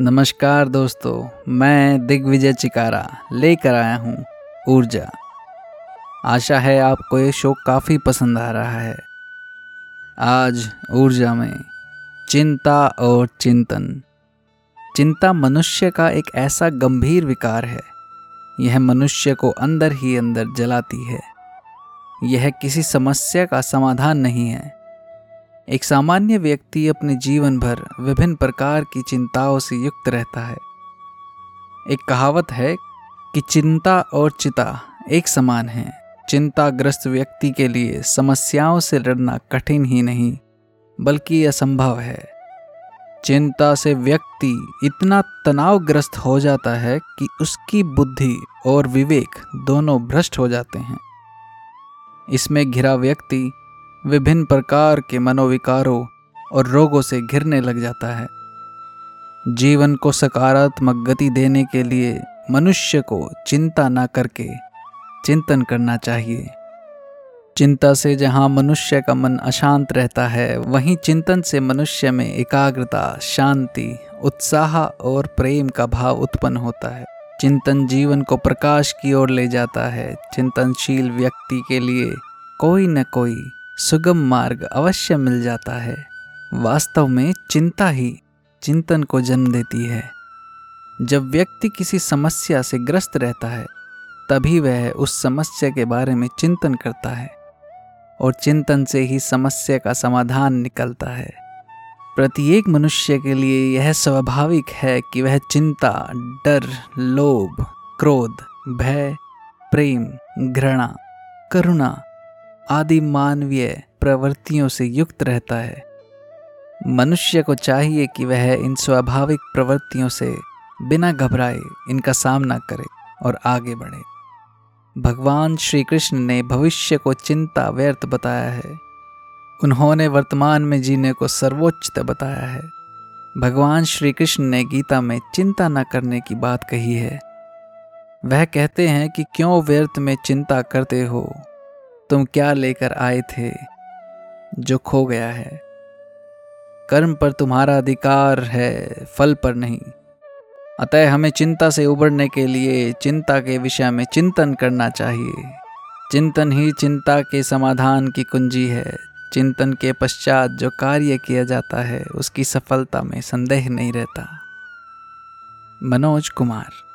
नमस्कार दोस्तों, मैं दिग्विजय चिकारा लेकर आया हूँ ऊर्जा। आशा है आपको ये शो काफ़ी पसंद आ रहा है। आज ऊर्जा में चिंता और चिंतन। चिंता मनुष्य का एक ऐसा गंभीर विकार है। यह मनुष्य को अंदर ही अंदर जलाती है। यह किसी समस्या का समाधान नहीं है। एक सामान्य व्यक्ति अपने जीवन भर विभिन्न प्रकार की चिंताओं से युक्त रहता है। एक कहावत है कि चिंता और चिता एक समान है। चिंताग्रस्त व्यक्ति के लिए समस्याओं से लड़ना कठिन ही नहीं, बल्कि असंभव है। चिंता से व्यक्ति इतना तनावग्रस्त हो जाता है कि उसकी बुद्धि और विवेक दोनों भ्रष्ट हो जाते हैं। इसमें घिरा व्यक्ति विभिन्न प्रकार के मनोविकारों और रोगों से घिरने लग जाता है। जीवन को सकारात्मक गति देने के लिए मनुष्य को चिंता ना करके चिंतन करना चाहिए। चिंता से जहाँ मनुष्य का मन अशांत रहता है, वहीं चिंतन से मनुष्य में एकाग्रता, शांति, उत्साह और प्रेम का भाव उत्पन्न होता है। चिंतन जीवन को प्रकाश की ओर ले जाता है। चिंतनशील व्यक्ति के लिए कोई न कोई सुगम मार्ग अवश्य मिल जाता है। वास्तव में चिंता ही चिंतन को जन्म देती है। जब व्यक्ति किसी समस्या से ग्रस्त रहता है, तभी वह उस समस्या के बारे में चिंतन करता है और चिंतन से ही समस्या का समाधान निकलता है। प्रत्येक मनुष्य के लिए यह स्वाभाविक है कि वह चिंता, डर, लोभ, क्रोध, भय, प्रेम, घृणा, करुणा आदि मानवीय प्रवृत्तियों से युक्त रहता है। मनुष्य को चाहिए कि वह इन स्वाभाविक प्रवृत्तियों से बिना घबराए इनका सामना करे और आगे बढ़े। भगवान श्री कृष्ण ने भविष्य को चिंता व्यर्थ बताया है। उन्होंने वर्तमान में जीने को सर्वोच्च बताया है। भगवान श्री कृष्ण ने गीता में चिंता न करने की बात कही है। वह कहते हैं कि क्यों व्यर्थ में चिंता करते हो? तुम क्या लेकर आए थे जो खो गया है? कर्म पर तुम्हारा अधिकार है, फल पर नहीं। अतः हमें चिंता से उबरने के लिए चिंता के विषय में चिंतन करना चाहिए। चिंतन ही चिंता के समाधान की कुंजी है। चिंतन के पश्चात जो कार्य किया जाता है, उसकी सफलता में संदेह नहीं रहता। मनोज कुमार